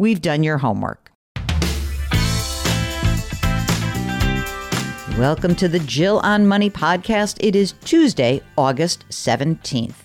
We've done your homework. Welcome to the Jill on Money podcast. It is Tuesday, August 17th.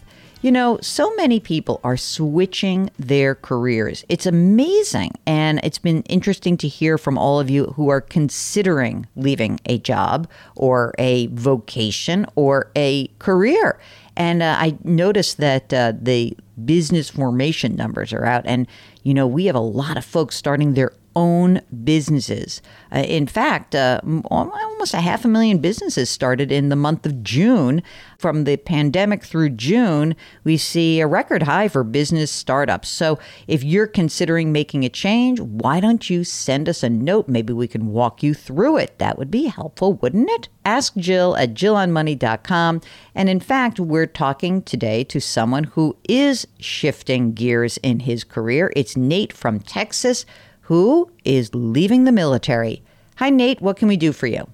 You know, so many people are switching their careers. It's amazing. And it's been interesting to hear from all of you who are considering leaving a job or a vocation or a career. And uh, I noticed that uh, the business formation numbers are out. And you know, we have a lot of folks starting their own businesses. Uh, in fact, uh, almost a half a million businesses started in the month of June. From the pandemic through June, we see a record high for business startups. So if you're considering making a change, why don't you send us a note? Maybe we can walk you through it. That would be helpful, wouldn't it? Ask Jill at jillonmoney.com. And in fact, we're talking today to someone who is shifting gears in his career. It's Nate from Texas who is leaving the military. Hi, Nate. What can we do for you?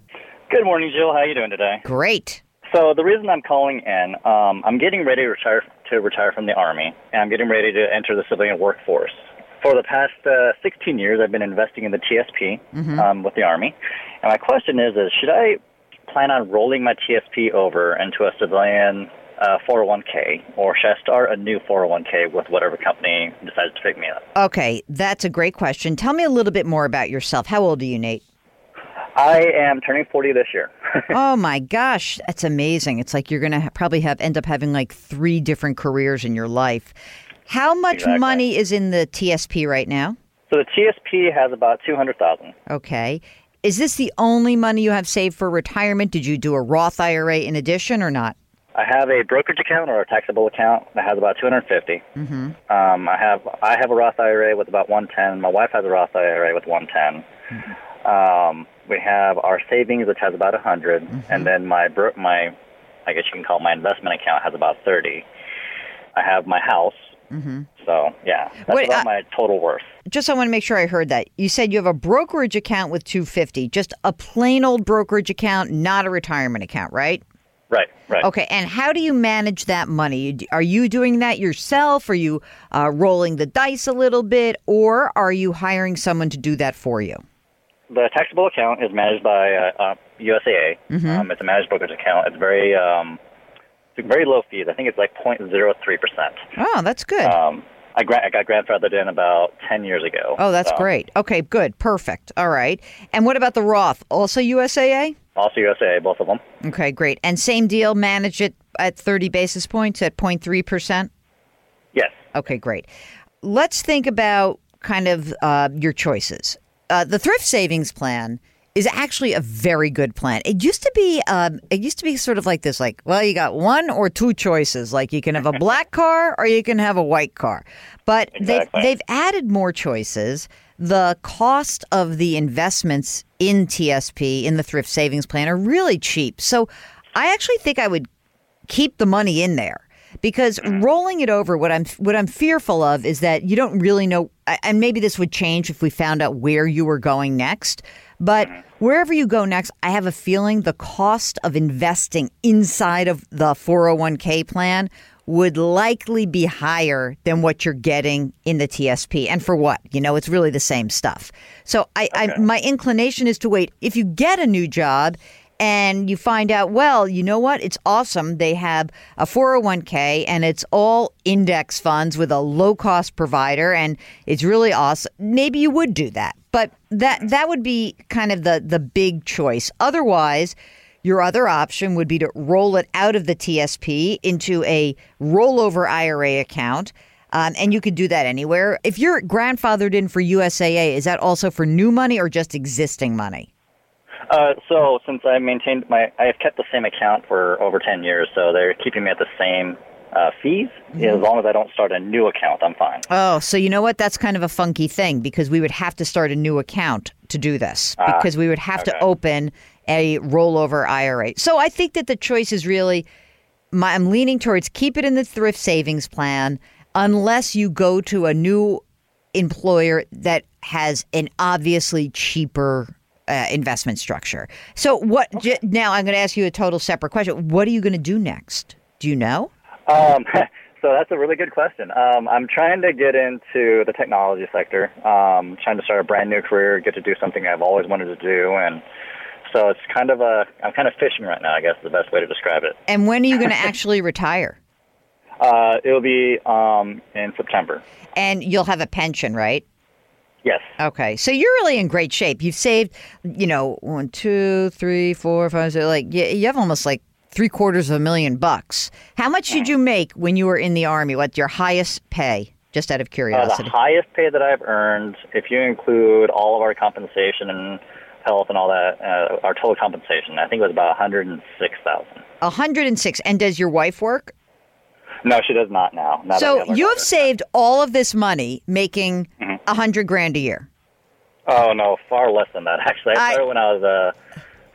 Good morning, Jill. How are you doing today? Great. So the reason I'm calling in, um, I'm getting ready to retire to retire from the army, and I'm getting ready to enter the civilian workforce. For the past uh, 16 years, I've been investing in the TSP mm-hmm. um, with the army, and my question is: is should I plan on rolling my TSP over into a civilian uh, 401k, or should I start a new 401k with whatever company decides to pick me up? Okay, that's a great question. Tell me a little bit more about yourself. How old are you, Nate? I am turning 40 this year. oh my gosh, that's amazing. It's like you're going to ha- probably have end up having like three different careers in your life. How much exactly. money is in the TSP right now? So the TSP has about 200,000. Okay. Is this the only money you have saved for retirement? Did you do a Roth IRA in addition or not? I have a brokerage account or a taxable account that has about 250. Mm-hmm. Um, I have I have a Roth IRA with about 110. My wife has a Roth IRA with 110. Mm-hmm. Um, we have our savings, which has about 100, mm-hmm. and then my my I guess you can call it my investment account has about 30. I have my house. Mm-hmm. So yeah, that's about uh, my total worth. Just I want to make sure I heard that. You said you have a brokerage account with 250, just a plain old brokerage account, not a retirement account, right? Right, right. Okay, and how do you manage that money? Are you doing that yourself? Are you uh, rolling the dice a little bit, or are you hiring someone to do that for you? The taxable account is managed by uh, uh, USAA. Mm-hmm. Um, it's a managed brokerage account. It's very, um, it's very low fees. I think it's like 0.03 percent. Oh, that's good. Um, I, gra- I got grandfathered in about 10 years ago. Oh, that's so. great. Okay, good. Perfect. All right. And what about the Roth? Also USAA? Also USAA, both of them. Okay, great. And same deal, manage it at 30 basis points at 0.3%? Yes. Okay, great. Let's think about kind of uh, your choices. Uh, the thrift savings plan is actually a very good plan. It used to be um, it used to be sort of like this like well you got one or two choices like you can have a black car or you can have a white car. But exactly. they've they've added more choices. The cost of the investments in TSP in the thrift savings plan are really cheap. So I actually think I would keep the money in there because mm-hmm. rolling it over what I'm what I'm fearful of is that you don't really know and maybe this would change if we found out where you were going next but mm-hmm. wherever you go next I have a feeling the cost of investing inside of the 401k plan would likely be higher than what you're getting in the TSP. And for what? You know, it's really the same stuff. So I, okay. I my inclination is to wait. If you get a new job and you find out, well, you know what? It's awesome. They have a 401k and it's all index funds with a low cost provider and it's really awesome. Maybe you would do that. But that that would be kind of the the big choice. Otherwise, your other option would be to roll it out of the TSP into a rollover IRA account. Um, and you could do that anywhere. If you're grandfathered in for USAA, is that also for new money or just existing money? Uh, so since I maintained my, I have kept the same account for over ten years, so they're keeping me at the same uh, fees. Mm-hmm. As long as I don't start a new account, I'm fine. Oh, so you know what? That's kind of a funky thing because we would have to start a new account to do this ah, because we would have okay. to open a rollover IRA. So I think that the choice is really, my, I'm leaning towards keep it in the thrift savings plan unless you go to a new employer that has an obviously cheaper uh, investment structure. So, what okay. j- now? I'm going to ask you a total separate question. What are you going to do next? Do you know? Um, so that's a really good question. Um, I'm trying to get into the technology sector. Um, trying to start a brand new career, get to do something I've always wanted to do, and so it's kind of a I'm kind of fishing right now. I guess is the best way to describe it. And when are you going to actually retire? Uh, it'll be um, in September. And you'll have a pension, right? Yes. Okay. So you're really in great shape. You've saved, you know, one, two, three, four, five, six, like you have almost like three quarters of a million bucks. How much did you make when you were in the army? What's your highest pay? Just out of curiosity. Uh, the highest pay that I've earned, if you include all of our compensation and health and all that, uh, our total compensation, I think it was about 106,000. 106. And does your wife work? No, she does not now. so you have saved all of this money making a. 100 grand a year. Oh no, far less than that. Actually, I started when I was a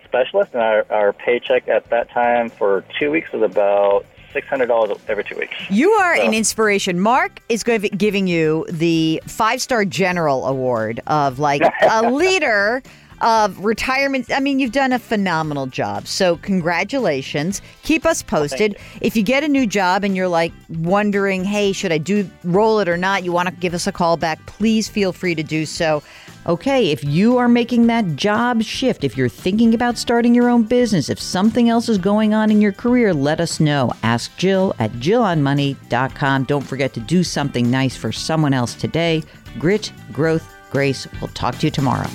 specialist, and our, our paycheck at that time for two weeks was about six hundred dollars every two weeks. You are so. an inspiration. Mark is going to be giving you the five star general award of like a leader of retirement. I mean, you've done a phenomenal job. So, congratulations. Keep us posted. You. If you get a new job and you're like wondering, hey, should I do roll it or not? You want to give us a call back, please feel free to do so. Okay, if you are making that job shift, if you're thinking about starting your own business, if something else is going on in your career, let us know. Ask Jill at jillonmoney.com. Don't forget to do something nice for someone else today. Grit, growth, grace. We'll talk to you tomorrow.